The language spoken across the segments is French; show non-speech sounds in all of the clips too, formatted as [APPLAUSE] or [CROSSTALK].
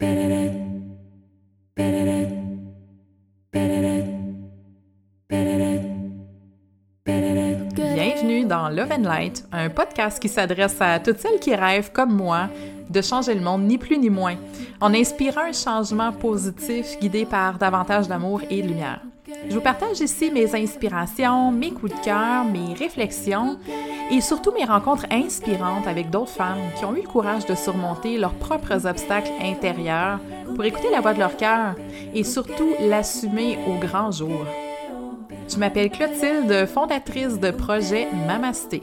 Bienvenue dans Love and Light, un podcast qui s'adresse à toutes celles qui rêvent, comme moi, de changer le monde, ni plus ni moins, en inspirant un changement positif guidé par davantage d'amour et de lumière. Je vous partage ici mes inspirations, mes coups de cœur, mes réflexions et surtout mes rencontres inspirantes avec d'autres femmes qui ont eu le courage de surmonter leurs propres obstacles intérieurs pour écouter la voix de leur cœur et surtout l'assumer au grand jour. Je m'appelle Clotilde, fondatrice de projet Mamasté.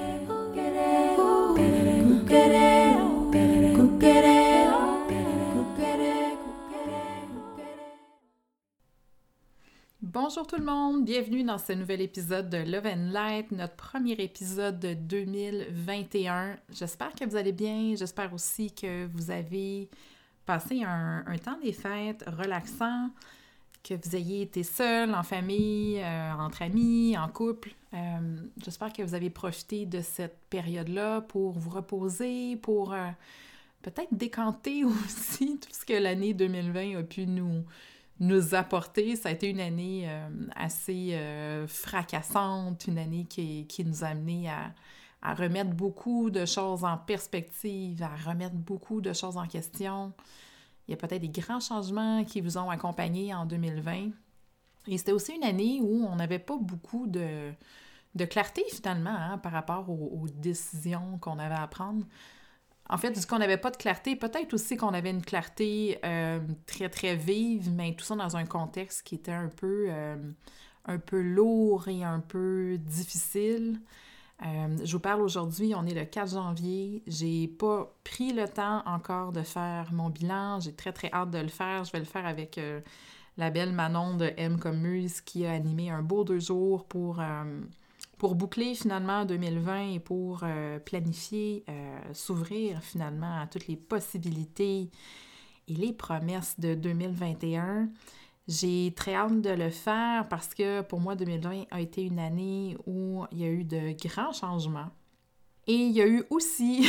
Bonjour tout le monde, bienvenue dans ce nouvel épisode de Love and Light, notre premier épisode de 2021. J'espère que vous allez bien, j'espère aussi que vous avez passé un, temps des fêtes relaxant, que vous ayez été seul, en famille, euh, entre amis, en couple. Euh, j'espère que vous avez profité de cette période-là pour vous reposer, pour euh, peut-être décanter [LAUGHS] aussi tout ce que l'année 2020 a pu nous nous apporter. Ça a été une année euh, assez euh, fracassante, une année qui, qui nous a amené à, à, remettre beaucoup de choses en perspective, à remettre beaucoup de choses en question. Il y a peut-être des grands changements qui vous ont accompagné en 2020. Et c'était aussi une année où on n'avait pas beaucoup de, de clarté finalement hein, par rapport aux décisions qu'on avait à prendre. En fait, du qu'on n'avait pas de clarté, peut-être aussi qu'on avait une clarté euh, très, très vive, mais tout ça dans un contexte qui était un peu, euh, un peu lourd et un peu difficile. Euh, je vous parle aujourd'hui, on est le 4 janvier. J'ai pas pris le temps encore de faire mon bilan. J'ai très, très hâte de le faire. Je vais le faire avec la belle Manon de M comme qui a animé un beau deux jours pour pour boucler finalement 2020 et pour euh, planifier, euh, s'ouvrir finalement à toutes les possibilités et les promesses de 2021. J'ai très hâte de le faire parce que pour moi, 2020 a été une année où il y a eu de grands changements. Et il y a eu aussi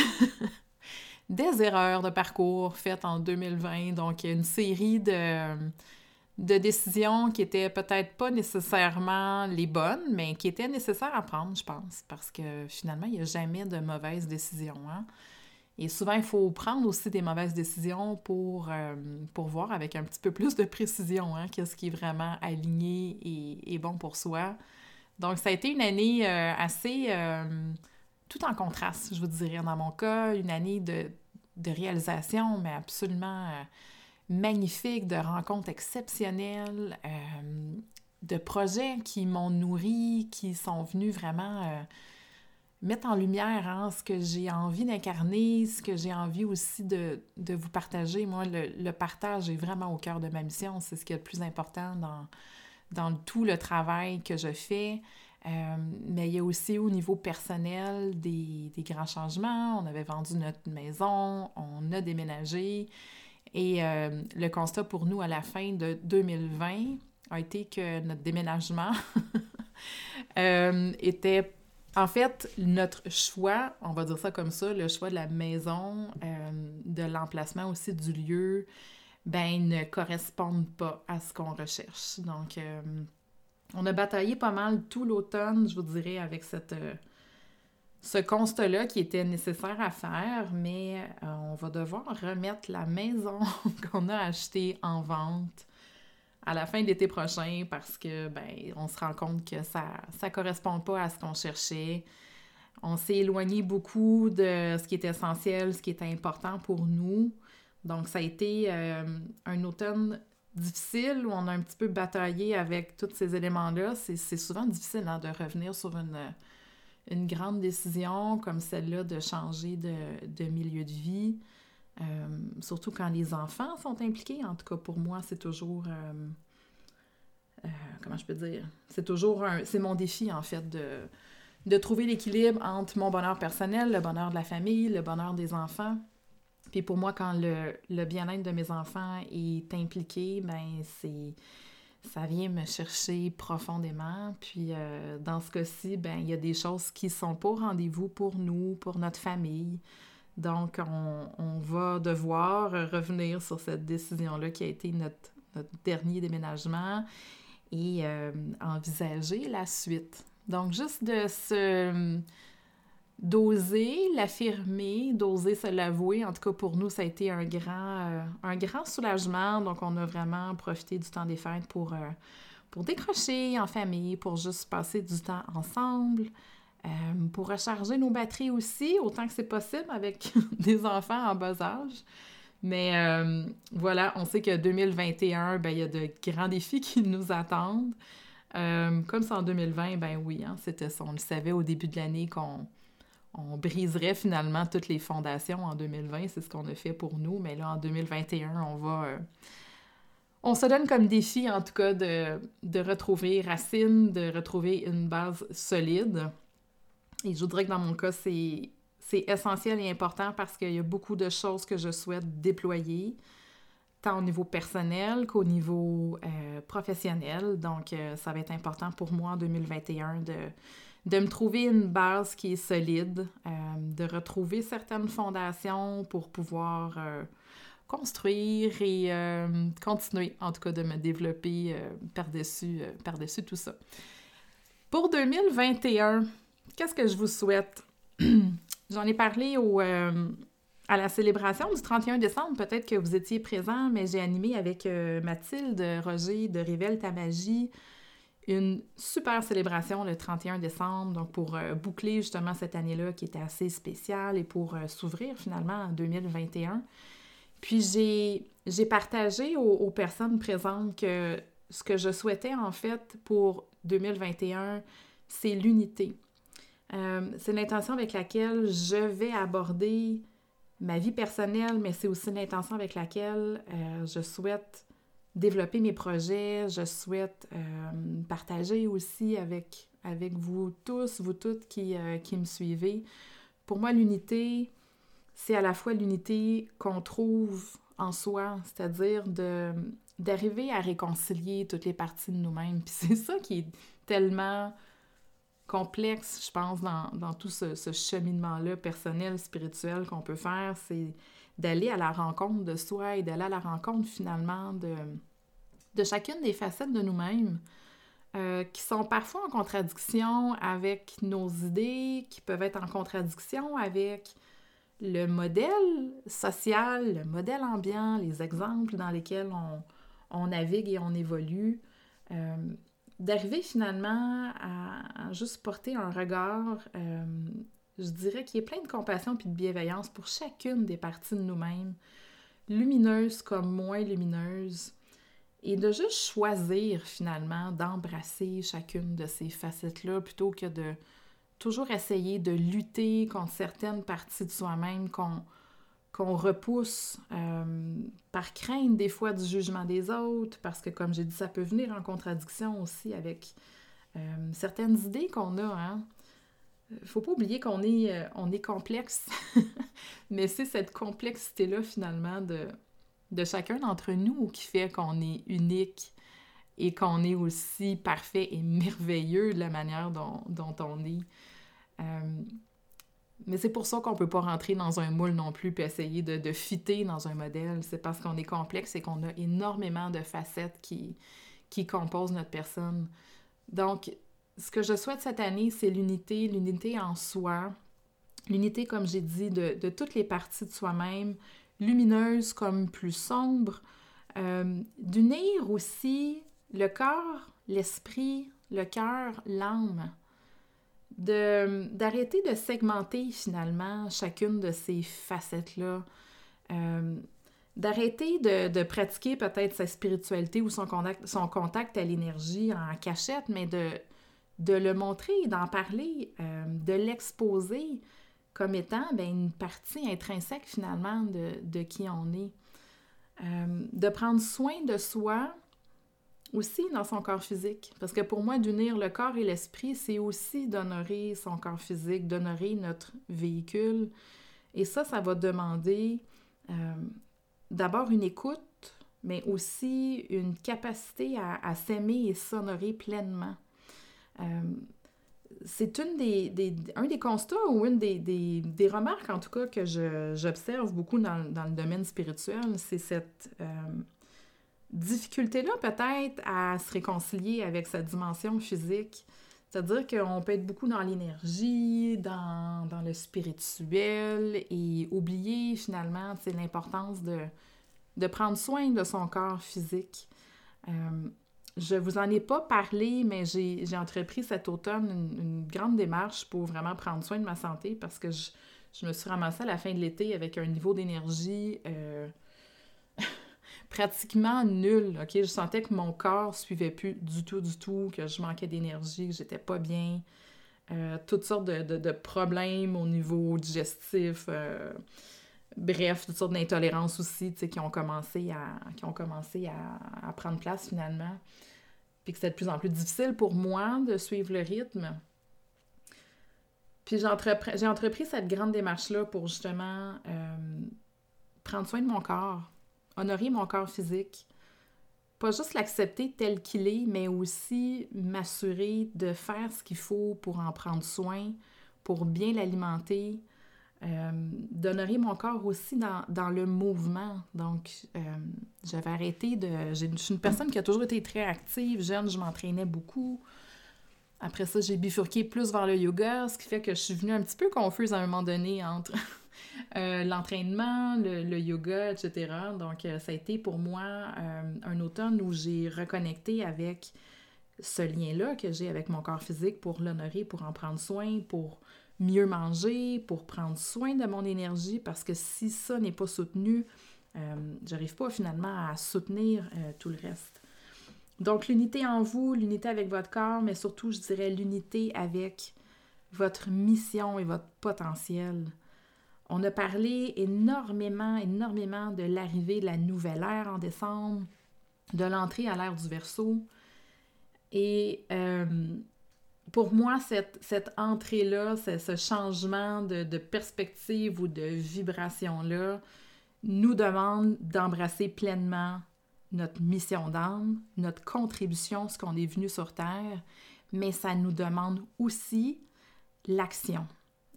[LAUGHS] des erreurs de parcours faites en 2020. Donc, a une série de de décisions qui étaient peut-être pas nécessairement les bonnes, mais qui étaient nécessaires à prendre, je pense, parce que finalement, il n'y a jamais de mauvaises décisions. Hein? Et souvent, il faut prendre aussi des mauvaises décisions pour, euh, pour voir avec un petit peu plus de précision hein, qu'est-ce qui est vraiment aligné et, bon pour soi. Donc, ça a été une année euh, assez... Euh, tout en contraste, je vous dirais, dans mon cas, une année de, de réalisation, mais absolument magnifiques, de rencontres exceptionnelles, euh, de projets qui m'ont nourri, qui sont venus vraiment euh, mettre en lumière hein, ce que j'ai envie d'incarner, ce que j'ai envie aussi de, vous partager. Moi, le, partage est vraiment au cœur de ma mission. C'est ce qui est le plus important dans, dans tout le travail que je fais. Euh, mais il y a aussi au niveau personnel des, des, grands changements. On avait vendu notre maison, on a déménagé. Et euh, le constat pour nous à la fin de 2020 a été que notre déménagement [LAUGHS] euh, était en fait, notre choix, on va dire ça comme ça, le choix de la maison, euh, de l'emplacement aussi du lieu, ben, ne correspondent pas à ce qu'on recherche. Donc, on a bataillé pas mal tout l'automne, je vous dirais, avec cette, ce constat-là qui était nécessaire à faire, mais euh, on va devoir remettre la maison [LAUGHS] qu'on a achetée en vente à la fin de l'été prochain parce que ben on se rend compte que ça ça correspond pas à ce qu'on cherchait. On s'est éloigné beaucoup de ce qui est essentiel, ce qui était important pour nous. Donc ça a été euh, un automne difficile où on a un petit peu bataillé avec tous ces éléments-là. C'est souvent difficile hein, de revenir sur une une grande décision comme celle-là de changer de, milieu de vie, euh, surtout quand les enfants sont impliqués. En tout cas, pour moi, c'est toujours, euh, comment je peux dire? C'est toujours un... C'est mon défi, en fait, de, de trouver l'équilibre entre mon bonheur personnel, le bonheur de la famille, le bonheur des enfants. Puis pour moi, quand le, le bien-être de mes enfants est impliqué, ben c'est ça vient me chercher profondément. Puis euh, dans ce cas-ci, ben il y a des choses qui sont pas au rendez-vous pour nous, pour notre famille. Donc, on, va devoir revenir sur cette décision-là qui a été notre, notre dernier déménagement et euh, envisager la suite. Donc, juste de se d'oser l'affirmer, d'oser se l'avouer. En tout cas, pour nous, ça a été un grand, euh, un grand soulagement. Donc, on a vraiment profité du temps des fêtes pour, euh, pour décrocher en famille, pour juste passer du temps ensemble, euh, pour recharger nos batteries aussi, autant que c'est possible avec [LAUGHS] des enfants en bas âge. Mais voilà, on sait que 2021, ben, il y a de grands défis qui nous attendent. comme c'est en 2020, ben oui, hein, c'était ça. On le savait au début de l'année qu'on on briserait finalement toutes les fondations en 2020. C'est ce qu'on a fait pour nous. Mais là, en 2021, on va. Euh, on se donne comme défi, en tout cas, de, retrouver racine, de retrouver une base solide. Et je voudrais que dans mon cas, c'est, c'est essentiel et important parce qu'il y a beaucoup de choses que je souhaite déployer, tant au niveau personnel qu'au niveau euh, professionnel. Donc, euh, ça va être important pour moi en 2021 de de me trouver une base qui est solide, euh, de retrouver certaines fondations pour pouvoir euh, construire et euh, continuer, en tout cas, de me développer par-dessus par tout ça. Pour 2021, qu'est-ce que je vous souhaite? [CLEARS THROAT] J'en ai parlé au, à la célébration du 31 décembre. Peut-être que vous étiez présent, mais j'ai animé avec Mathilde Roger de Révèle ta magie une super célébration le 31 décembre, donc pour euh, boucler justement cette année-là qui était assez spéciale et pour euh, s'ouvrir finalement en 2021. Puis j'ai partagé aux, personnes présentes que ce que je souhaitais en fait pour 2021, c'est l'unité. Euh, c'est l'intention avec laquelle je vais aborder ma vie personnelle, mais c'est aussi l'intention avec laquelle je souhaite développer mes projets. Je souhaite euh, partager aussi avec, avec vous tous, vous toutes qui, euh, qui me suivez. Pour moi, l'unité, c'est à la fois l'unité qu'on trouve en soi, c'est-à-dire de d'arriver à réconcilier toutes les parties de nous-mêmes. Puis c'est ça qui est tellement complexe, je pense, dans, dans tout ce, ce cheminement-là personnel, spirituel qu'on peut faire, c'est d'aller à la rencontre de soi et d'aller à la rencontre finalement de, chacune des facettes de nous-mêmes euh, qui sont parfois en contradiction avec nos idées, qui peuvent être en contradiction avec le modèle social, le modèle ambiant, les exemples dans lesquels on, navigue et on évolue. Euh, d'arriver finalement à, juste porter un regard euh, je dirais qu'il y a plein de compassion puis de bienveillance pour chacune des parties de nous-mêmes, lumineuses comme moins lumineuses, et de juste choisir finalement d'embrasser chacune de ces facettes-là plutôt que de toujours essayer de lutter contre certaines parties de soi-même qu'on qu'on repousse euh, par crainte des fois du jugement des autres, parce que comme j'ai dit, ça peut venir en contradiction aussi avec euh, certaines idées qu'on a. Hein? Faut pas oublier qu'on est, euh, on est complexe, [LAUGHS] mais c'est cette complexité-là finalement de, de chacun d'entre nous qui fait qu'on est unique et qu'on est aussi parfait et merveilleux de la manière dont, on est. Euh, mais c'est pour ça qu'on peut pas rentrer dans un moule non plus puis essayer de, de fitter dans un modèle. C'est parce qu'on est complexe et qu'on a énormément de facettes qui, qui composent notre personne. Donc, ce que je souhaite cette année, c'est l'unité, l'unité en soi, l'unité, comme j'ai dit, de, toutes les parties de soi-même, lumineuse comme plus sombre, euh, d'unir aussi le corps, l'esprit, le cœur, l'âme, d'arrêter de, segmenter finalement chacune de ces facettes-là, euh, d'arrêter de, de, pratiquer peut-être sa spiritualité ou son contact, son contact à l'énergie en cachette, mais de, de le montrer, d'en parler, euh, de l'exposer, comme étant ben, une partie intrinsèque finalement de, qui on est. Euh, de prendre soin de soi aussi dans son corps physique. Parce que pour moi, d'unir le corps et l'esprit, c'est aussi d'honorer son corps physique, d'honorer notre véhicule. Et ça, ça va demander euh, d'abord une écoute, mais aussi une capacité à, s'aimer et s'honorer pleinement. Euh, c'est une des, un des constats ou une des, des, remarques, en tout cas, que j'observe beaucoup dans, dans, le domaine spirituel, c'est cette euh, difficulté-là peut-être à se réconcilier avec sa dimension physique. C'est-à-dire qu'on peut être beaucoup dans l'énergie, dans, dans, le spirituel et oublier finalement l'importance de, de prendre soin de son corps physique. Euh, je vous en ai pas parlé, mais j'ai entrepris cet automne une, grande démarche pour vraiment prendre soin de ma santé parce que je, je me suis ramassée à la fin de l'été avec un niveau d'énergie euh, [LAUGHS] pratiquement nul. Je sentais que mon corps suivait plus du tout, du tout, que je manquais d'énergie, que j'étais pas bien. Euh, toutes sortes de, de, problèmes au niveau digestif. Euh, bref, toutes sortes d'intolérances aussi, qui ont commencé à, qui ont commencé à, prendre place finalement. Puis que c'était de plus en plus difficile pour moi de suivre le rythme. Puis j'ai entrepris, cette grande démarche-là pour justement euh, prendre soin de mon corps, honorer mon corps physique. Pas juste l'accepter tel qu'il est, mais aussi m'assurer de faire ce qu'il faut pour en prendre soin, pour bien l'alimenter, euh, d'honorer mon corps aussi dans, dans, le mouvement. Donc, euh, j'avais arrêté de... Je suis une personne qui a toujours été très active. Jeune, je m'entraînais beaucoup. Après ça, j'ai bifurqué plus vers le yoga, ce qui fait que je suis venue un petit peu confuse à un moment donné entre [LAUGHS] euh, l'entraînement, le, le, yoga, etc. Donc, ça a été pour moi un automne où j'ai reconnecté avec ce lien-là que j'ai avec mon corps physique pour l'honorer, pour en prendre soin, pour mieux manger, pour prendre soin de mon énergie, parce que si ça n'est pas soutenu, euh, j'arrive pas finalement à soutenir euh, tout le reste. Donc l'unité en vous, l'unité avec votre corps, mais surtout, je dirais l'unité avec votre mission et votre potentiel. On a parlé énormément, énormément de l'arrivée de la nouvelle ère en décembre, de l'entrée à l'ère du verso. Et euh, pour moi, cette, entrée-là, ce changement de, perspective ou de vibration-là, nous demande d'embrasser pleinement notre mission d'âme, notre contribution, ce qu'on est venu sur Terre, mais ça nous demande aussi l'action.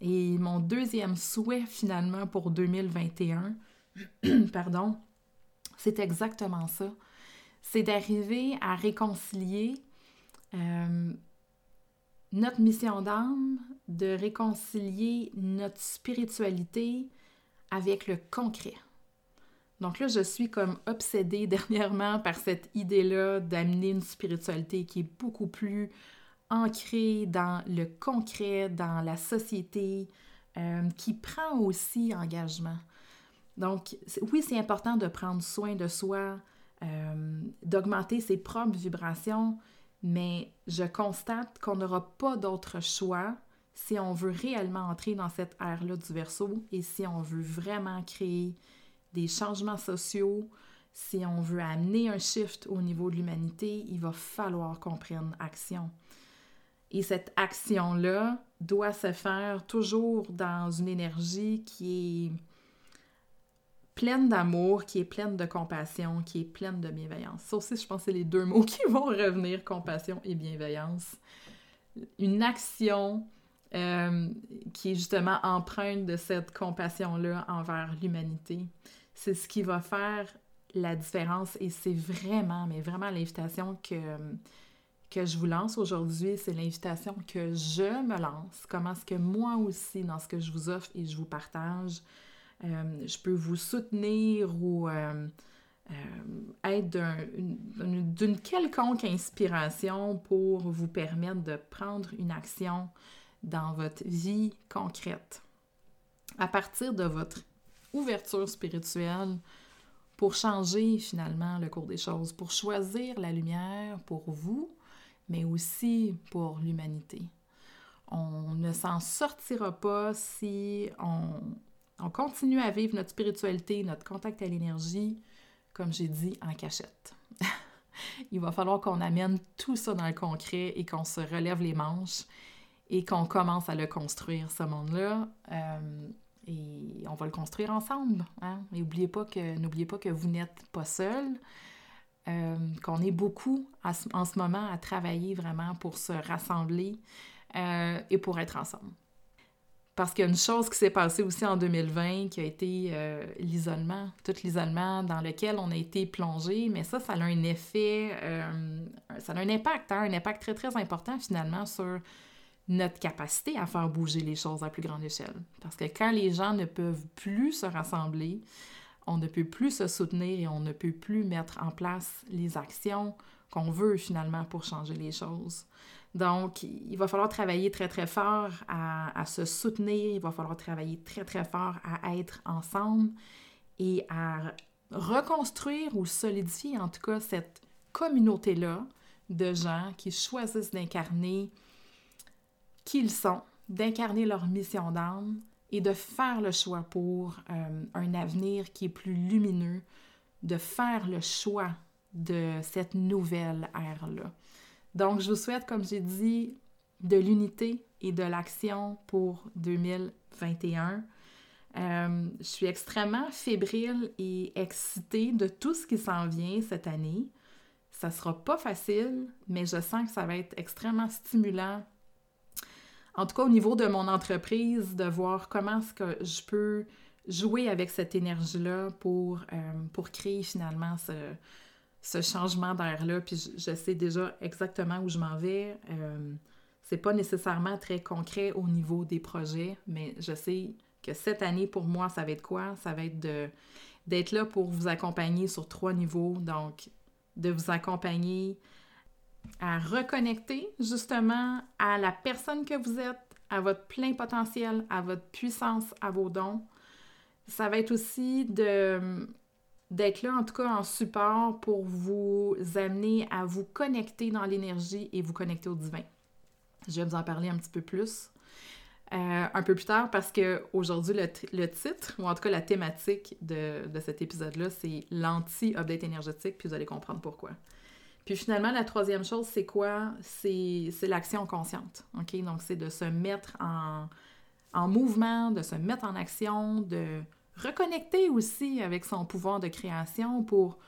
Et mon deuxième souhait finalement pour 2021, [CLEARS THROAT] pardon, c'est exactement ça. C'est d'arriver à réconcilier euh, notre mission d'âme, de réconcilier notre spiritualité avec le concret. Donc là, je suis comme obsédée [LAUGHS] dernièrement par cette idée-là d'amener une spiritualité qui est beaucoup plus ancrée dans le concret, dans la société, euh, qui prend aussi engagement. Donc, oui, c'est important de prendre soin de soi, euh, d'augmenter ses propres vibrations, mais je constate qu'on n'aura pas d'autre choix si on veut réellement entrer dans cette ère-là du verso et si on veut vraiment créer des changements sociaux, si on veut amener un shift au niveau de l'humanité, il va falloir qu'on prenne action. Et cette action-là doit se faire toujours dans une énergie qui est pleine d'amour, qui est pleine de compassion, qui est pleine de bienveillance. Ça aussi, je pense que c'est les deux mots [LAUGHS] qui vont revenir, compassion et bienveillance. Une action euh, qui est justement empreinte de cette compassion-là envers l'humanité. C'est ce qui va faire la différence et c'est vraiment, mais vraiment l'invitation que, que je vous lance aujourd'hui, c'est l'invitation que je me lance. Comment est-ce que moi aussi, dans ce que je vous offre et je vous partage, je peux vous soutenir ou euh, euh, être d'une quelconque inspiration pour vous permettre de prendre une action dans votre vie concrète. À partir de votre ouverture spirituelle pour changer finalement le cours des choses, pour choisir la lumière pour vous, mais aussi pour l'humanité. On ne s'en sortira pas si on on continue à vivre notre spiritualité, notre contact à l'énergie, comme j'ai dit, en cachette. [LAUGHS] il va falloir qu'on amène tout ça dans le concret et qu'on se relève les manches et qu'on commence à le construire, ce monde-là. Euh, et on va le construire ensemble. Hein? Et n'oubliez pas que, n'oubliez pas que vous n'êtes pas seul, euh, qu'on est beaucoup en ce moment à travailler vraiment pour se rassembler euh, et pour être ensemble. Parce qu'il y a une chose qui s'est passée aussi en 2020 qui a été euh, l'isolement, tout l'isolement dans lequel on a été plongé, mais ça, ça a un effet, ça a un impact, hein, un impact très, très important finalement sur notre capacité à faire bouger les choses à plus grande échelle. Parce que quand les gens ne peuvent plus se rassembler, on ne peut plus se soutenir et on ne peut plus mettre en place les actions qu'on veut finalement pour changer les choses. Donc, il va falloir travailler très, très fort à, se soutenir, il va falloir travailler très, très fort à être ensemble et à reconstruire ou solidifier en tout cas cette communauté-là de gens qui choisissent d'incarner qui ils sont, d'incarner leur mission d'âme et de faire le choix pour euh, un avenir qui est plus lumineux, de faire le choix de cette nouvelle ère-là. Donc, je vous souhaite, comme j'ai dit, de l'unité et de l'action pour 2021. Euh, je suis extrêmement fébrile et excitée de tout ce qui s'en vient cette année. Ça sera pas facile, mais je sens que ça va être extrêmement stimulant en tout cas au niveau de mon entreprise, de voir comment est-ce que je peux jouer avec cette énergie-là pour, euh, pour créer finalement ce, ce changement d'air-là. Puis je, sais déjà exactement où je m'en vais. Euh, c'est pas nécessairement très concret au niveau des projets, mais je sais que cette année, pour moi, ça va être quoi? Ça va être de d'être là pour vous accompagner sur trois niveaux. Donc, de vous accompagner à reconnecter justement à la personne que vous êtes, à votre plein potentiel, à votre puissance, à vos dons. Ça va être aussi de d'être là, en tout cas en support, pour vous amener à vous connecter dans l'énergie et vous connecter au divin. Je vais vous en parler un petit peu plus euh, un peu plus tard parce que aujourd'hui le, le, titre, ou en tout cas la thématique de, de cet épisode-là, c'est l'anti-update énergétique, puis vous allez comprendre pourquoi. Puis finalement, la troisième chose, c'est quoi? C'est l'action consciente. Donc, c'est de se mettre en, en mouvement, de se mettre en action, de reconnecter aussi avec son pouvoir de création pour,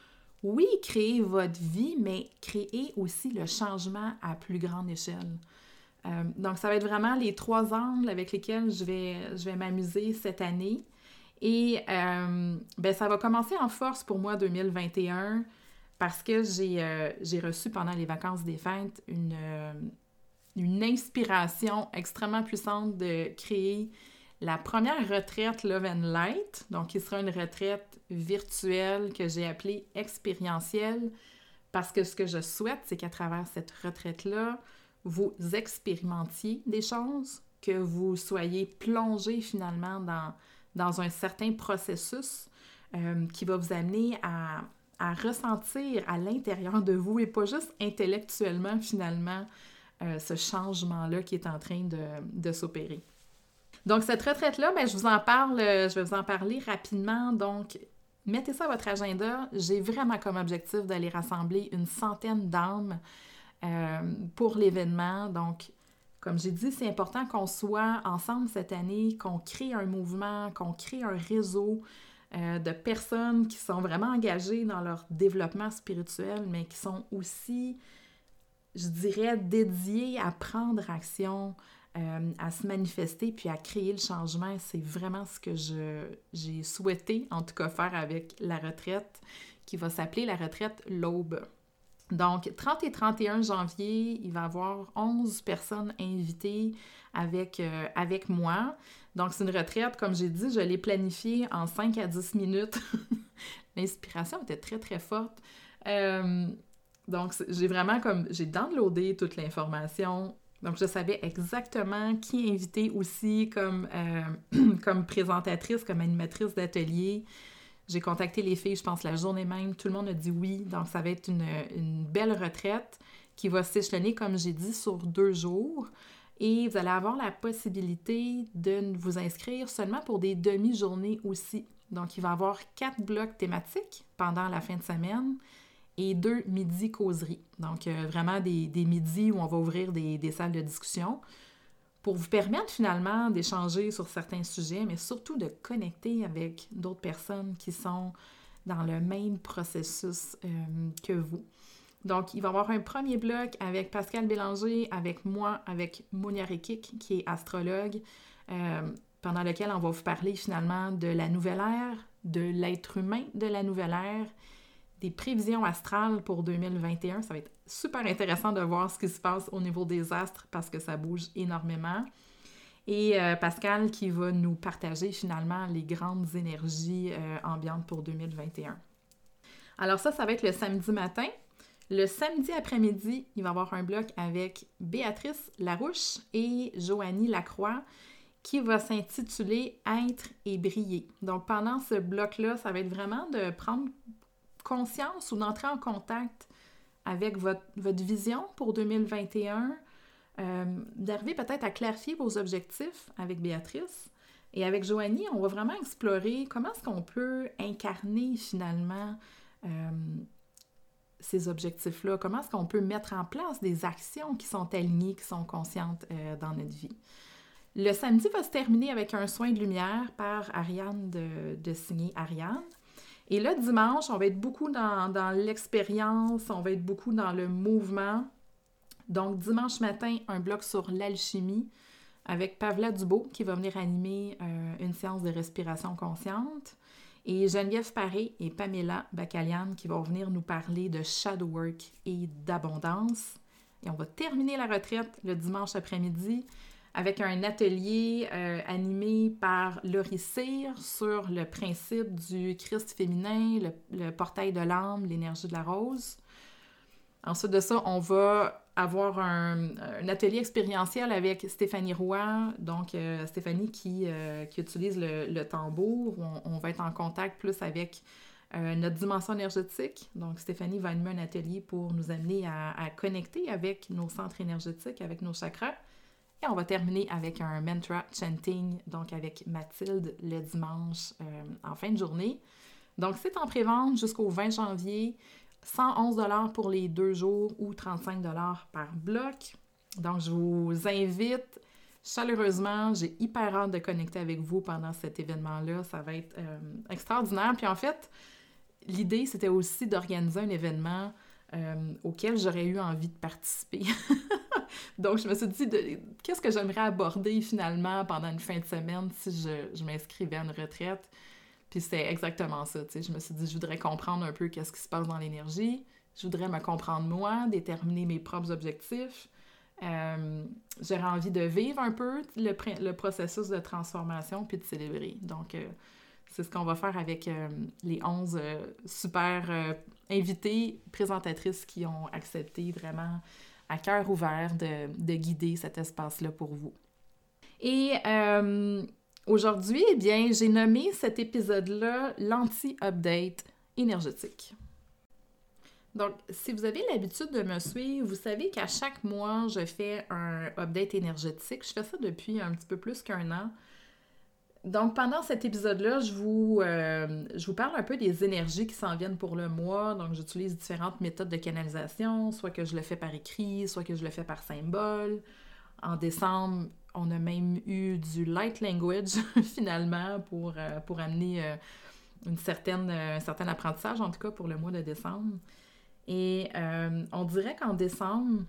oui, créer votre vie, mais créer aussi le changement à plus grande échelle. Euh, donc, ça va être vraiment les trois angles avec lesquels je vais, m'amuser cette année. Et euh, ben, ça va commencer en force pour moi 2021 parce que euh, j'ai reçu pendant les vacances des fêtes une inspiration extrêmement puissante de créer la première retraite Love and Light, donc qui sera une retraite virtuelle que j'ai appelée expérientielle, parce que ce que je souhaite, c'est qu'à travers cette retraite-là, vous expérimentiez des choses, que vous soyez plongé finalement dans, dans un certain processus euh, qui va vous amener à, ressentir à l'intérieur de vous et pas juste intellectuellement finalement euh, ce changement-là qui est en train de s'opérer. Donc cette retraite-là, ben, je vous en parle, je vais vous en parler rapidement. Donc mettez ça à votre agenda. J'ai vraiment comme objectif d'aller rassembler une centaine d'âmes euh, pour l'événement. Donc comme j'ai dit, c'est important qu'on soit ensemble cette année, qu'on crée un mouvement, qu'on crée un réseau, euh, de personnes qui sont vraiment engagées dans leur développement spirituel, mais qui sont aussi, je dirais, dédiées à prendre action, euh, à se manifester, puis à créer le changement. C'est vraiment ce que j'ai souhaité, en tout cas, faire avec la retraite, qui va s'appeler la retraite L'Aube. Donc, 30 et 31 janvier, il va y avoir 11 personnes invitées avec, euh, avec moi. Donc, c'est une retraite, comme j'ai dit, je l'ai planifiée en 5 à 10 minutes. [LAUGHS] L'inspiration était très, très forte. Euh, donc, j'ai vraiment comme, j'ai downloadé toute l'information. Donc, je savais exactement qui inviter aussi comme, euh, [CLEARS THROAT] comme présentatrice, comme animatrice d'atelier. J'ai contacté les filles, je pense, la journée même. Tout le monde a dit oui. Donc, ça va être une, une belle retraite qui va s'échelonner, comme j'ai dit, sur deux jours. Et vous allez avoir la possibilité de vous inscrire seulement pour des demi-journées aussi. Donc, il va y avoir quatre blocs thématiques pendant la fin de semaine et deux midis causeries. Donc, euh, vraiment des, des, midis où on va ouvrir des, des, salles de discussion pour vous permettre finalement d'échanger sur certains sujets, mais surtout de connecter avec d'autres personnes qui sont dans le même processus euh, que vous. Donc, il va y avoir un premier bloc avec Pascal Bélanger, avec moi, avec Monia Rekik, qui est astrologue, euh, pendant lequel on va vous parler finalement de la nouvelle ère, de l'être humain de la nouvelle ère, des prévisions astrales pour 2021. Ça va être super intéressant de voir ce qui se passe au niveau des astres parce que ça bouge énormément. Et euh, Pascal qui va nous partager finalement les grandes énergies euh, ambiantes pour 2021. Alors ça, ça va être le samedi matin. Le samedi après-midi, il va y avoir un bloc avec Béatrice Larouche et Joanie Lacroix qui va s'intituler Être et briller. Donc pendant ce bloc-là, ça va être vraiment de prendre conscience ou d'entrer en contact avec votre, vision pour 2021, euh, d'arriver peut-être à clarifier vos objectifs avec Béatrice. Et avec Joanie, on va vraiment explorer comment est-ce qu'on peut incarner finalement euh, ces objectifs-là, comment est-ce qu'on peut mettre en place des actions qui sont alignées, qui sont conscientes euh, dans notre vie. Le samedi va se terminer avec un soin de lumière par Ariane de, de signer Ariane. Et là, dimanche, on va être beaucoup dans, l'expérience, on va être beaucoup dans le mouvement. Donc, dimanche matin, un bloc sur l'alchimie avec Pavla Dubo qui va venir animer euh, une séance de respiration consciente. Et Geneviève Paré et Pamela Bacalian qui vont venir nous parler de shadow work et d'abondance. Et on va terminer la retraite le dimanche après-midi avec un atelier euh, animé par Laurie sur le principe du Christ féminin, le, portail de l'âme, l'énergie de la rose. Ensuite de ça, on va avoir un, atelier expérientiel avec Stéphanie Roy, donc euh, Stéphanie qui, euh, qui utilise le, tambour. On, va être en contact plus avec notre dimension énergétique. Donc Stéphanie va animer un atelier pour nous amener à connecter avec nos centres énergétiques, avec nos chakras. Et on va terminer avec un mantra chanting, donc avec Mathilde le dimanche euh, en fin de journée. Donc c'est en pré-vente jusqu'au 20 janvier, 111 pour les deux jours ou 35 par bloc. Donc je vous invite chaleureusement, j'ai hyper hâte de connecter avec vous pendant cet événement-là. Ça va être euh, extraordinaire. Puis en fait, l'idée c'était aussi d'organiser un événement euh, auquel j'aurais eu envie de participer. [LAUGHS] Donc, je me suis dit, qu'est-ce que j'aimerais aborder finalement pendant une fin de semaine si je, m'inscrivais à une retraite? Puis c'était exactement ça, tu sais. Je me suis dit, je voudrais comprendre un peu qu'est-ce qui se passe dans l'énergie. Je voudrais me comprendre moi, déterminer mes propres objectifs. Euh, j'aurais envie de vivre un peu le, processus de transformation puis de célébrer. Donc, euh, c'est ce qu'on va faire avec euh, les 11 super invités, présentatrices qui ont accepté vraiment à cœur ouvert de, guider cet espace-là pour vous. Et euh, aujourd'hui, eh bien, j'ai nommé cet épisode-là l'anti-update énergétique. Donc, si vous avez l'habitude de me suivre, vous savez qu'à chaque mois, je fais un update énergétique. Je fais ça depuis un petit peu plus qu'un an. Donc, pendant cet épisode-là, je, vous, euh, je vous parle un peu des énergies qui s'en viennent pour le mois. Donc, j'utilise différentes méthodes de canalisation, soit que je le fais par écrit, soit que je le fais par symbole. En décembre, on a même eu du light language, [LAUGHS] finalement, pour, euh, pour amener euh, une certaine, un certain apprentissage, en tout cas pour le mois de décembre. Et on dirait qu'en décembre,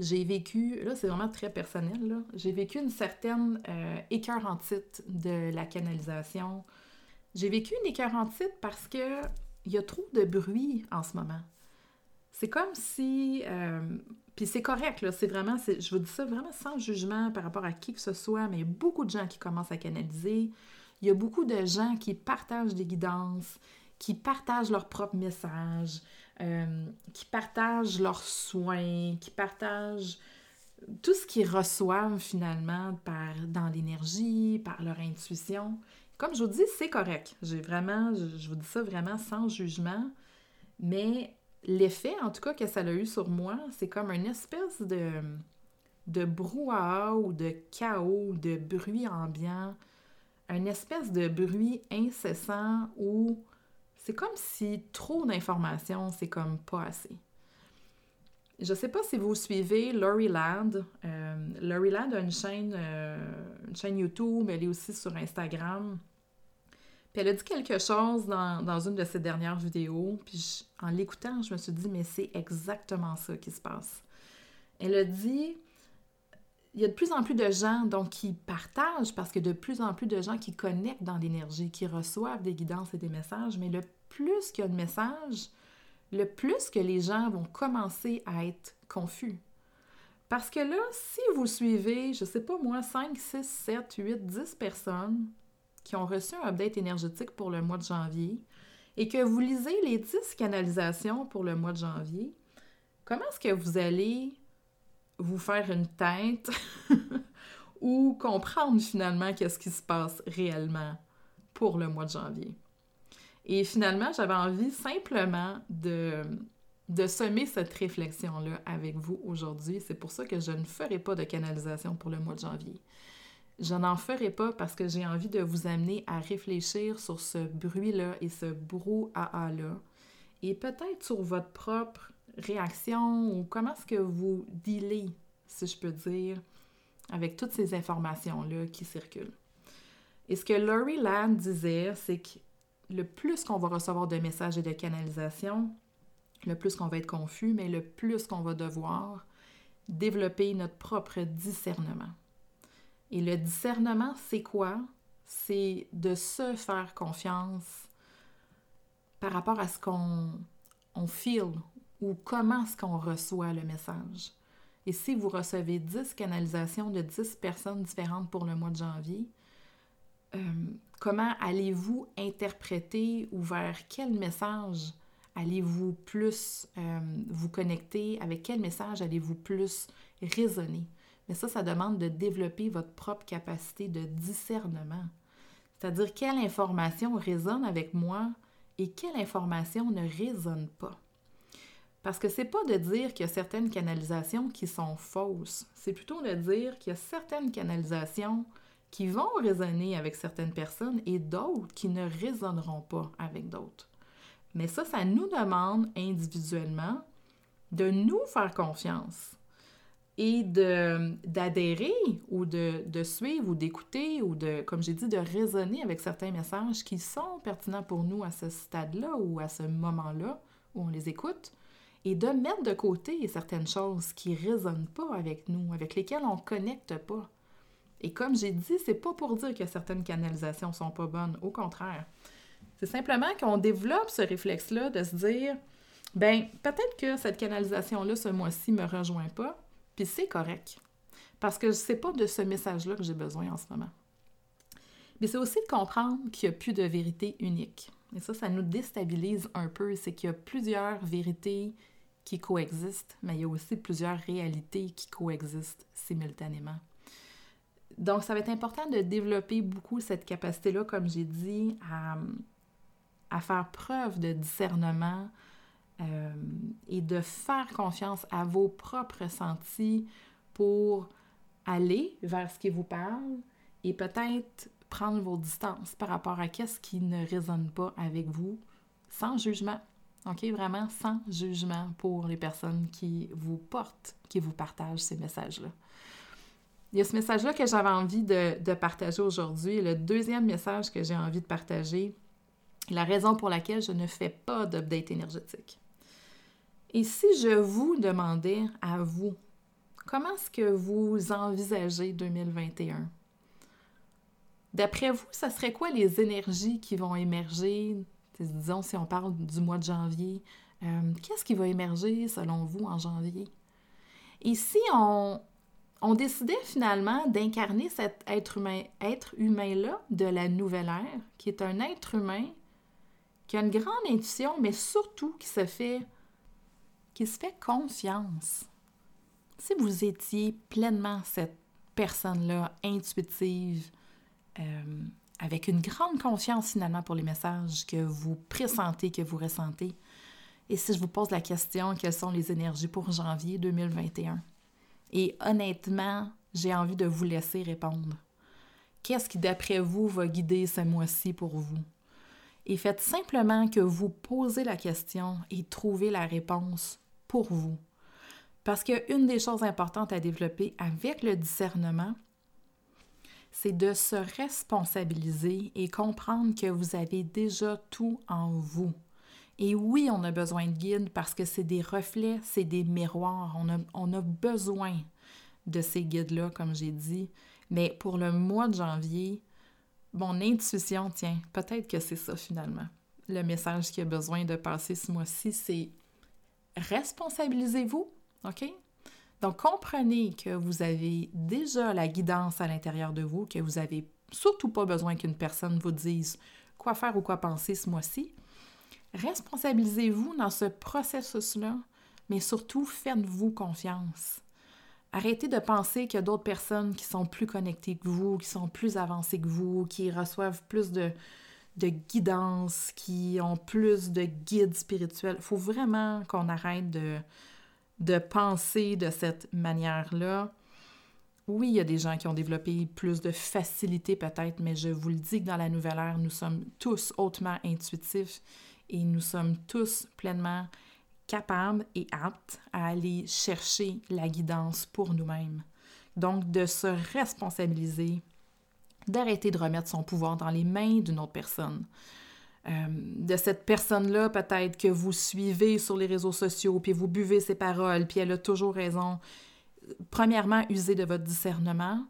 j'ai vécu, là c'est vraiment très personnel, j'ai vécu une certaine euh, écœurantite de la canalisation. J'ai vécu une écœurantite parce que il y a trop de bruit en ce moment. C'est comme si, euh, puis c'est correct, là, c'est vraiment, je vous dis ça vraiment sans jugement par rapport à qui que ce soit, mais il y a beaucoup de gens qui commencent à canaliser. Il y a beaucoup de gens qui partagent des guidances, qui partagent leurs propres messages, euh, qui partagent leurs soins, qui partagent tout ce qu'ils reçoivent finalement par, dans l'énergie, par leur intuition. Comme je vous dis, c'est correct. J'ai vraiment, je, vous dis ça vraiment sans jugement, mais l'effet, en tout cas, que ça a eu sur moi, c'est comme une espèce de, de brouhaha ou de chaos, de bruit ambiant, une espèce de bruit incessant où c'est comme si trop d'informations, c'est comme pas assez. Je sais pas si vous suivez Laurie Ladd. Euh, Laurie Ladd a une chaîne, euh, une chaîne YouTube, elle est aussi sur Instagram. Puis elle a dit quelque chose dans, une de ses dernières vidéos, puis en l'écoutant, je me suis dit, mais c'est exactement ça qui se passe. Elle a dit, il y a de plus en plus de gens donc, qui partagent, parce que de plus en plus de gens qui connectent dans l'énergie, qui reçoivent des guidances et des messages, mais le plus qu'il y a de messages, le plus que les gens vont commencer à être confus. Parce que là, si vous suivez, je sais pas moi, 5, 6, 7, 8, 10 personnes qui ont reçu un update énergétique pour le mois de janvier et que vous lisez les 10 canalisations pour le mois de janvier, comment est-ce que vous allez vous faire une tête [LAUGHS] ou comprendre finalement qu'est-ce qui se passe réellement pour le mois de janvier? Et finalement, j'avais envie simplement de, de semer cette réflexion-là avec vous aujourd'hui. C'est pour ça que je ne ferai pas de canalisation pour le mois de janvier. Je n'en ferai pas parce que j'ai envie de vous amener à réfléchir sur ce bruit-là et ce brouhaha-là et peut-être sur votre propre réaction ou comment est-ce que vous dealez, si je peux dire, avec toutes ces informations-là qui circulent? Et ce que Laurie Land disait, c'est que le plus qu'on va recevoir de messages et de canalisations, le plus qu'on va être confus, mais le plus qu'on va devoir développer notre propre discernement. Et le discernement, c'est quoi? C'est de se faire confiance par rapport à ce qu'on on feel ou comment est-ce qu'on reçoit le message. Et si vous recevez 10 canalisations de 10 personnes différentes pour le mois de janvier, euh, comment allez-vous interpréter ou vers quel message allez-vous plus euh, vous connecter, avec quel message allez-vous plus raisonner? Mais ça, ça demande de développer votre propre capacité de discernement. C'est-à-dire quelle information résonne avec moi et quelle information ne résonne pas? Parce que c'est pas de dire qu'il y a certaines canalisations qui sont fausses, c'est plutôt de dire qu'il y a certaines canalisations qui vont résonner avec certaines personnes et d'autres qui ne résonneront pas avec d'autres. Mais ça, ça nous demande individuellement de nous faire confiance et d'adhérer ou de, de, suivre ou d'écouter ou de, comme j'ai dit, de raisonner avec certains messages qui sont pertinents pour nous à ce stade-là ou à ce moment-là où on les écoute et de mettre de côté certaines choses qui ne résonnent pas avec nous, avec lesquelles on ne connecte pas. Et comme j'ai dit, c'est pas pour dire que certaines canalisations sont pas bonnes, au contraire. C'est simplement qu'on développe ce réflexe-là de se dire, ben peut-être que cette canalisation-là ce mois-ci me rejoint pas, puis c'est correct. Parce que c'est pas de ce message-là que j'ai besoin en ce moment. Mais c'est aussi de comprendre qu'il n'y a plus de vérité unique. Et ça, ça nous déstabilise un peu. C'est qu'il y a plusieurs vérités qui coexistent, mais il y a aussi plusieurs réalités qui coexistent simultanément. Donc, ça va être important de développer beaucoup cette capacité-là, comme j'ai dit, à, à, faire preuve de discernement, euh, et de faire confiance à vos propres ressentis pour aller vers ce qui vous parle et peut-être prendre vos distances par rapport à qu'est-ce qui ne résonne pas avec vous sans jugement. OK? Vraiment sans jugement pour les personnes qui vous portent, qui vous partagent ces messages-là. Il y a ce message-là que j'avais envie de, partager aujourd'hui. Le deuxième message que j'ai envie de partager, la raison pour laquelle je ne fais pas d'update énergétique. Et si je vous demandais à vous, comment est-ce que vous envisagez 2021? D'après vous, ça serait quoi les énergies qui vont émerger, disons si on parle du mois de janvier, euh, qu'est-ce qui va émerger selon vous en janvier? Et si on, on décidait finalement d'incarner cet être humain, être humain-là de la nouvelle ère, qui est un être humain qui a une grande intuition, mais surtout qui se fait qui se fait confiance. Si vous étiez pleinement cette personne-là, intuitive, euh, avec une grande confiance finalement pour les messages que vous pressentez, que vous ressentez, et si je vous pose la question, quelles sont les énergies pour janvier 2021? Et honnêtement, j'ai envie de vous laisser répondre. Qu'est-ce qui, d'après vous, va guider ce mois-ci pour vous? et faites simplement que vous posez la question et trouvez la réponse pour vous. Parce qu'une des choses importantes à développer avec le discernement, c'est de se responsabiliser et comprendre que vous avez déjà tout en vous. Et oui, on a besoin de guides parce que c'est des reflets, c'est des miroirs. On a, besoin de ces guides-là, comme j'ai dit. Mais pour le mois de janvier, mon intuition, tiens, peut-être que c'est ça finalement. Le message qui a besoin de passer ce mois-ci, c'est responsabilisez-vous, OK? Donc, comprenez que vous avez déjà la guidance à l'intérieur de vous, que vous n'avez surtout pas besoin qu'une personne vous dise quoi faire ou quoi penser ce mois-ci. Responsabilisez-vous dans ce processus-là, mais surtout faites-vous confiance. Arrêtez de penser qu'il y a d'autres personnes qui sont plus connectées que vous, qui sont plus avancées que vous, qui reçoivent plus de, de guidance, qui ont plus de guides spirituels. Il faut vraiment qu'on arrête de, de penser de cette manière-là. Oui, il y a des gens qui ont développé plus de facilité peut-être, mais je vous le dis que dans la nouvelle ère, nous sommes tous hautement intuitifs et nous sommes tous pleinement capables et aptes à aller chercher la guidance pour nous-mêmes. Donc, de se responsabiliser, d'arrêter de remettre son pouvoir dans les mains d'une autre personne. Euh, de cette personne-là, peut-être que vous suivez sur les réseaux sociaux, puis vous buvez ses paroles, puis elle a toujours raison. Premièrement, usez de votre discernement.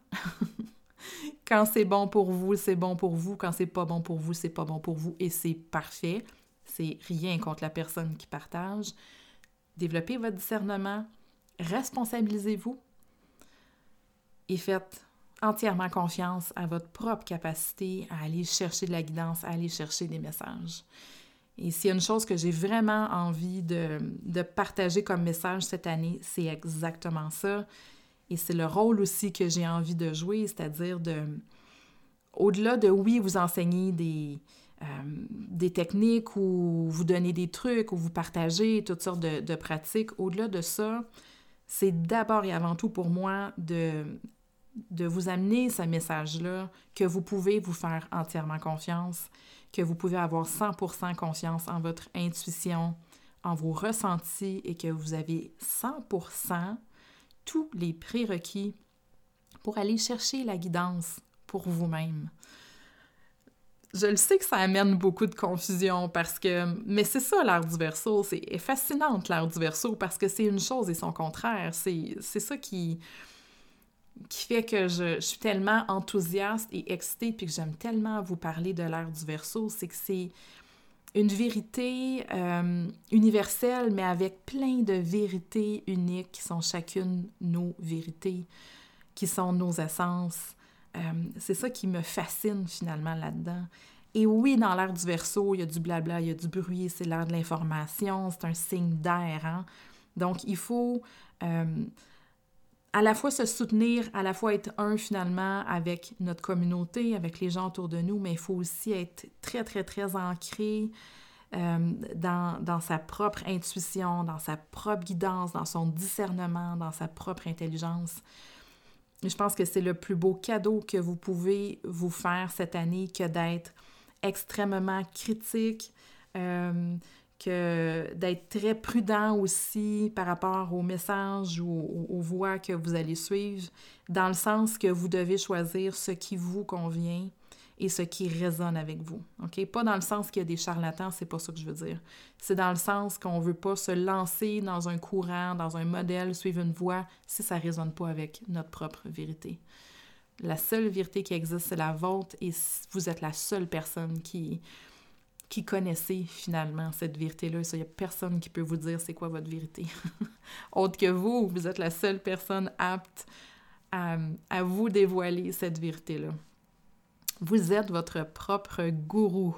[LAUGHS] Quand c'est bon pour vous, c'est bon pour vous. Quand c'est pas bon pour vous, c'est pas bon pour vous et c'est parfait. C'est rien contre la personne qui partage. Développez votre discernement, responsabilisez-vous et faites entièrement confiance à votre propre capacité à aller chercher de la guidance, à aller chercher des messages. Et s'il y a une chose que j'ai vraiment envie de, de, partager comme message cette année, c'est exactement ça. Et c'est le rôle aussi que j'ai envie de jouer, c'est-à-dire de, au-delà de oui, vous enseigner des, euh, des techniques ou vous donner des trucs ou vous partagez toutes sortes de, de pratiques, au-delà de ça, c'est d'abord et avant tout pour moi de de vous amener ce message-là, que vous pouvez vous faire entièrement confiance, que vous pouvez avoir 100% confiance en votre intuition, en vos ressentis et que vous avez 100% tous les prérequis pour aller chercher la guidance pour vous-même. Je le sais que ça amène beaucoup de confusion parce que, mais c'est ça l'art du verso, c'est fascinante l'art du verso parce que c'est une chose et son contraire. C'est ça qui, qui fait que je, suis tellement enthousiaste et excitée, puis que j'aime tellement vous parler de l'ère du verso, c'est que c'est une vérité euh, universelle, mais avec plein de vérités uniques qui sont chacune nos vérités, qui sont nos essences. Euh, c'est ça qui me fascine finalement là-dedans. Et oui, dans l'ère du verso, il y a du blabla, il y a du bruit, c'est l'ère de l'information, c'est un signe d'air. Hein? Donc, il faut euh, à la fois se soutenir, à la fois être un finalement avec notre communauté, avec les gens autour de nous, mais il faut aussi être très, très, très ancré euh, dans, dans, sa propre intuition, dans sa propre guidance, dans son discernement, dans sa propre intelligence. Je pense que c'est le plus beau cadeau que vous pouvez vous faire cette année que d'être extrêmement critique, euh, d'être très prudent aussi par rapport aux messages ou aux, voix que vous allez suivre, dans le sens que vous devez choisir ce qui vous convient et ce qui résonne avec vous. Pas dans le sens qu'il y a des charlatans, c'est pas ça que je veux dire. C'est dans le sens qu'on veut pas se lancer dans un courant, dans un modèle, suivre une voie si ça résonne pas avec notre propre vérité. La seule vérité qui existe, c'est la vôtre et vous êtes la seule personne qui, qui connaissez finalement cette vérité-là. Il n'y a personne qui peut vous dire c'est quoi votre vérité. [LAUGHS] Autre que vous, vous êtes la seule personne apte à, vous dévoiler cette vérité-là. Vous êtes votre propre gourou.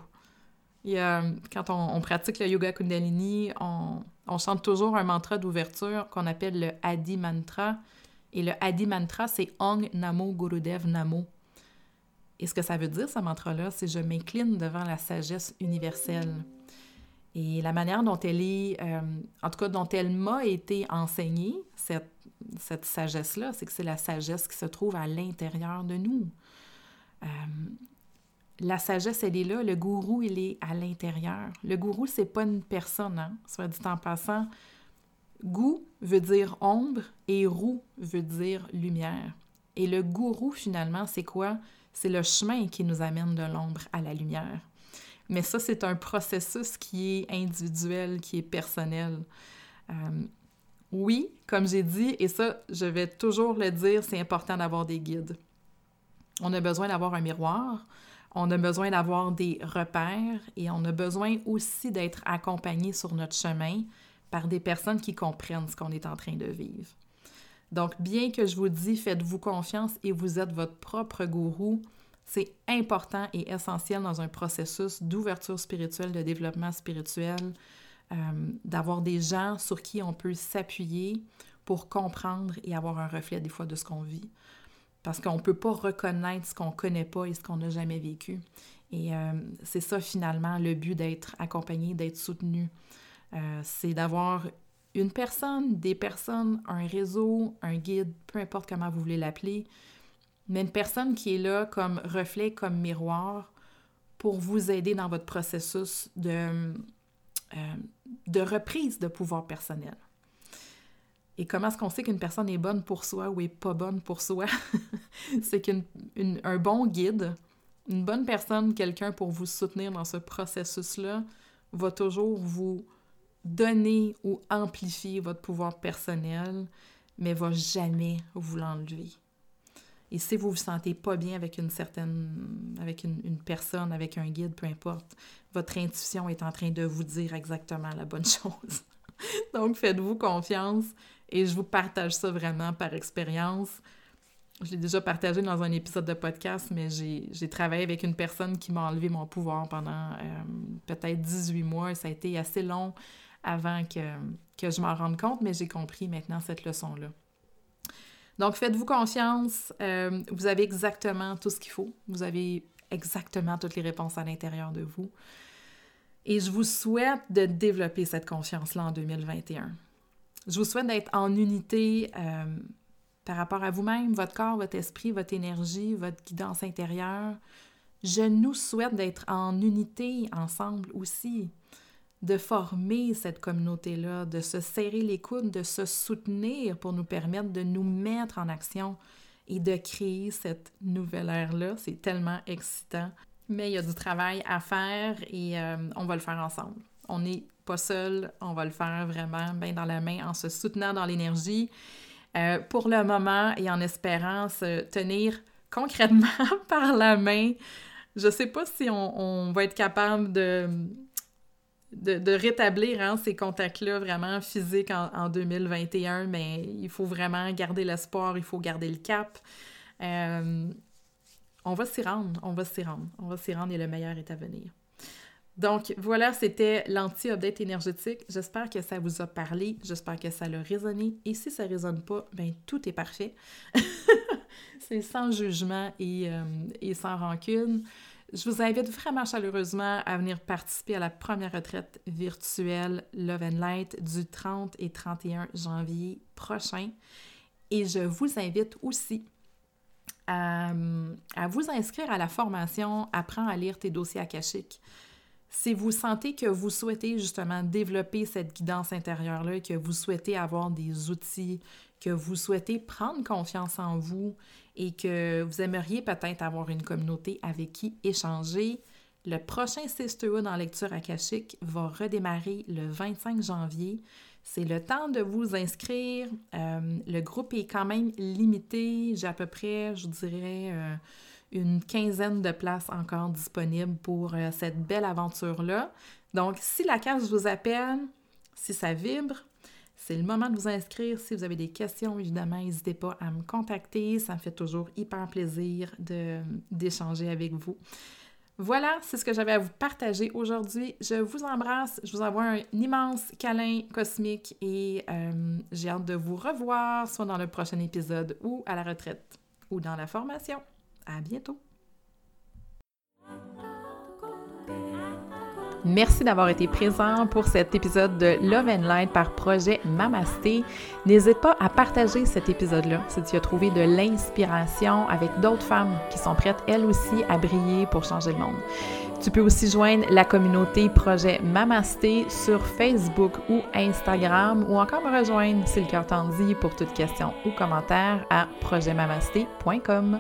Quand on, pratique le yoga Kundalini, on, on chante toujours un mantra d'ouverture qu'on appelle le Adi Mantra. Et le Adi Mantra, c'est Ong Namo Gurudev Namo. Et ce que ça veut dire, ce mantra-là, c'est je m'incline devant la sagesse universelle. Et la manière dont elle est, euh, en tout cas, dont elle m'a été enseignée, cette, cette sagesse-là, c'est que c'est la sagesse qui se trouve à l'intérieur de nous. Euh, la sagesse, elle est là. Le gourou, il est à l'intérieur. Le gourou, c'est pas une personne, hein? Soit dit en passant, goût veut dire ombre et roux veut dire lumière. Et le gourou, finalement, c'est quoi? C'est le chemin qui nous amène de l'ombre à la lumière. Mais ça, c'est un processus qui est individuel, qui est personnel. Euh, oui, comme j'ai dit, et ça, je vais toujours le dire, c'est important d'avoir des guides. On a besoin d'avoir un miroir, on a besoin d'avoir des repères et on a besoin aussi d'être accompagné sur notre chemin par des personnes qui comprennent ce qu'on est en train de vivre. Donc, bien que je vous dis, faites-vous confiance et vous êtes votre propre gourou, c'est important et essentiel dans un processus d'ouverture spirituelle, de développement spirituel, euh, d'avoir des gens sur qui on peut s'appuyer pour comprendre et avoir un reflet des fois de ce qu'on vit parce qu'on ne peut pas reconnaître ce qu'on ne connaît pas et ce qu'on n'a jamais vécu. Et euh, c'est ça finalement le but d'être accompagné, d'être soutenu. Euh, c'est d'avoir une personne, des personnes, un réseau, un guide, peu importe comment vous voulez l'appeler, mais une personne qui est là comme reflet, comme miroir pour vous aider dans votre processus de, euh, reprise de pouvoir personnel. Et comment est-ce qu'on sait qu'une personne est bonne pour soi ou est pas bonne pour soi? [LAUGHS] c'est qu'un bon guide, une bonne personne, quelqu'un pour vous soutenir dans ce processus-là, va toujours vous donner ou amplifier votre pouvoir personnel, mais va jamais vous l'enlever. Et si vous vous sentez pas bien avec une certaine, avec une, une, personne, avec un guide, peu importe, votre intuition est en train de vous dire exactement la bonne [LAUGHS] chose. Donc, faites-vous confiance et je vous partage ça vraiment par expérience. Je l'ai déjà partagé dans un épisode de podcast, mais j'ai travaillé avec une personne qui m'a enlevé mon pouvoir pendant euh, peut-être 18 mois. Ça a été assez long avant que, que je m'en rende compte, mais j'ai compris maintenant cette leçon-là. Donc, faites-vous confiance. Euh, vous avez exactement tout ce qu'il faut. Vous avez exactement toutes les réponses à l'intérieur de vous. Et je vous souhaite de développer cette confiance-là en 2021. Je vous souhaite d'être en unité euh, par rapport à vous-même, votre corps, votre esprit, votre énergie, votre guidance intérieure. Je nous souhaite d'être en unité ensemble aussi, de former cette communauté-là, de se serrer les coudes, de se soutenir pour nous permettre de nous mettre en action et de créer cette nouvelle ère-là. C'est tellement excitant. Mais il y a du travail à faire et euh, on va le faire ensemble. On n'est pas seul, on va le faire vraiment bien dans la main en se soutenant dans l'énergie. Euh, pour le moment et en espérant se tenir concrètement [LAUGHS] par la main. Je ne sais pas si on, va être capable de, de, rétablir hein, ces contacts-là vraiment physiques en, 2021, mais il faut vraiment garder l'espoir, il faut garder le cap. Euh, on va s'y rendre, on va s'y rendre, on va s'y rendre et le meilleur est à venir. Donc voilà, c'était l'anti-update énergétique. J'espère que ça vous a parlé, j'espère que ça a résonné. Et si ça ne résonne pas, ben tout est parfait. [LAUGHS] C'est sans jugement et, euh, et, sans rancune. Je vous invite vraiment chaleureusement à venir participer à la première retraite virtuelle Love and Light du 30 et 31 janvier prochain. Et je vous invite aussi à, à vous inscrire à la formation Apprends à lire tes dossiers akashiques si vous sentez que vous souhaitez justement développer cette guidance intérieure-là, que vous souhaitez avoir des outils, que vous souhaitez prendre confiance en vous et que vous aimeriez peut-être avoir une communauté avec qui échanger, le prochain Sisterhood en lecture akashique va redémarrer le 25 janvier. C'est le temps de vous inscrire. Euh, le groupe est quand même limité. J'ai à peu près, je dirais, euh, une quinzaine de places encore disponibles pour euh, cette belle aventure-là. Donc, si la case vous appelle, si ça vibre, c'est le moment de vous inscrire. Si vous avez des questions, évidemment, n'hésitez pas à me contacter. Ça me fait toujours hyper plaisir d'échanger avec vous. Voilà, c'est ce que j'avais à vous partager aujourd'hui. Je vous embrasse, je vous envoie un immense câlin cosmique et euh, j'ai hâte de vous revoir, soit dans le prochain épisode ou à la retraite ou dans la formation. À bientôt! Merci d'avoir été présent pour cet épisode de Love and Light par projet Mamasté. N'hésite pas à partager cet épisode-là si tu as trouvé de l'inspiration avec d'autres femmes qui sont prêtes elles aussi à briller pour changer le monde. Tu peux aussi joindre la communauté Projet Mamasté sur Facebook ou Instagram ou encore me rejoindre si le cœur t'en dit pour toute question ou commentaire à projetmamasté.com.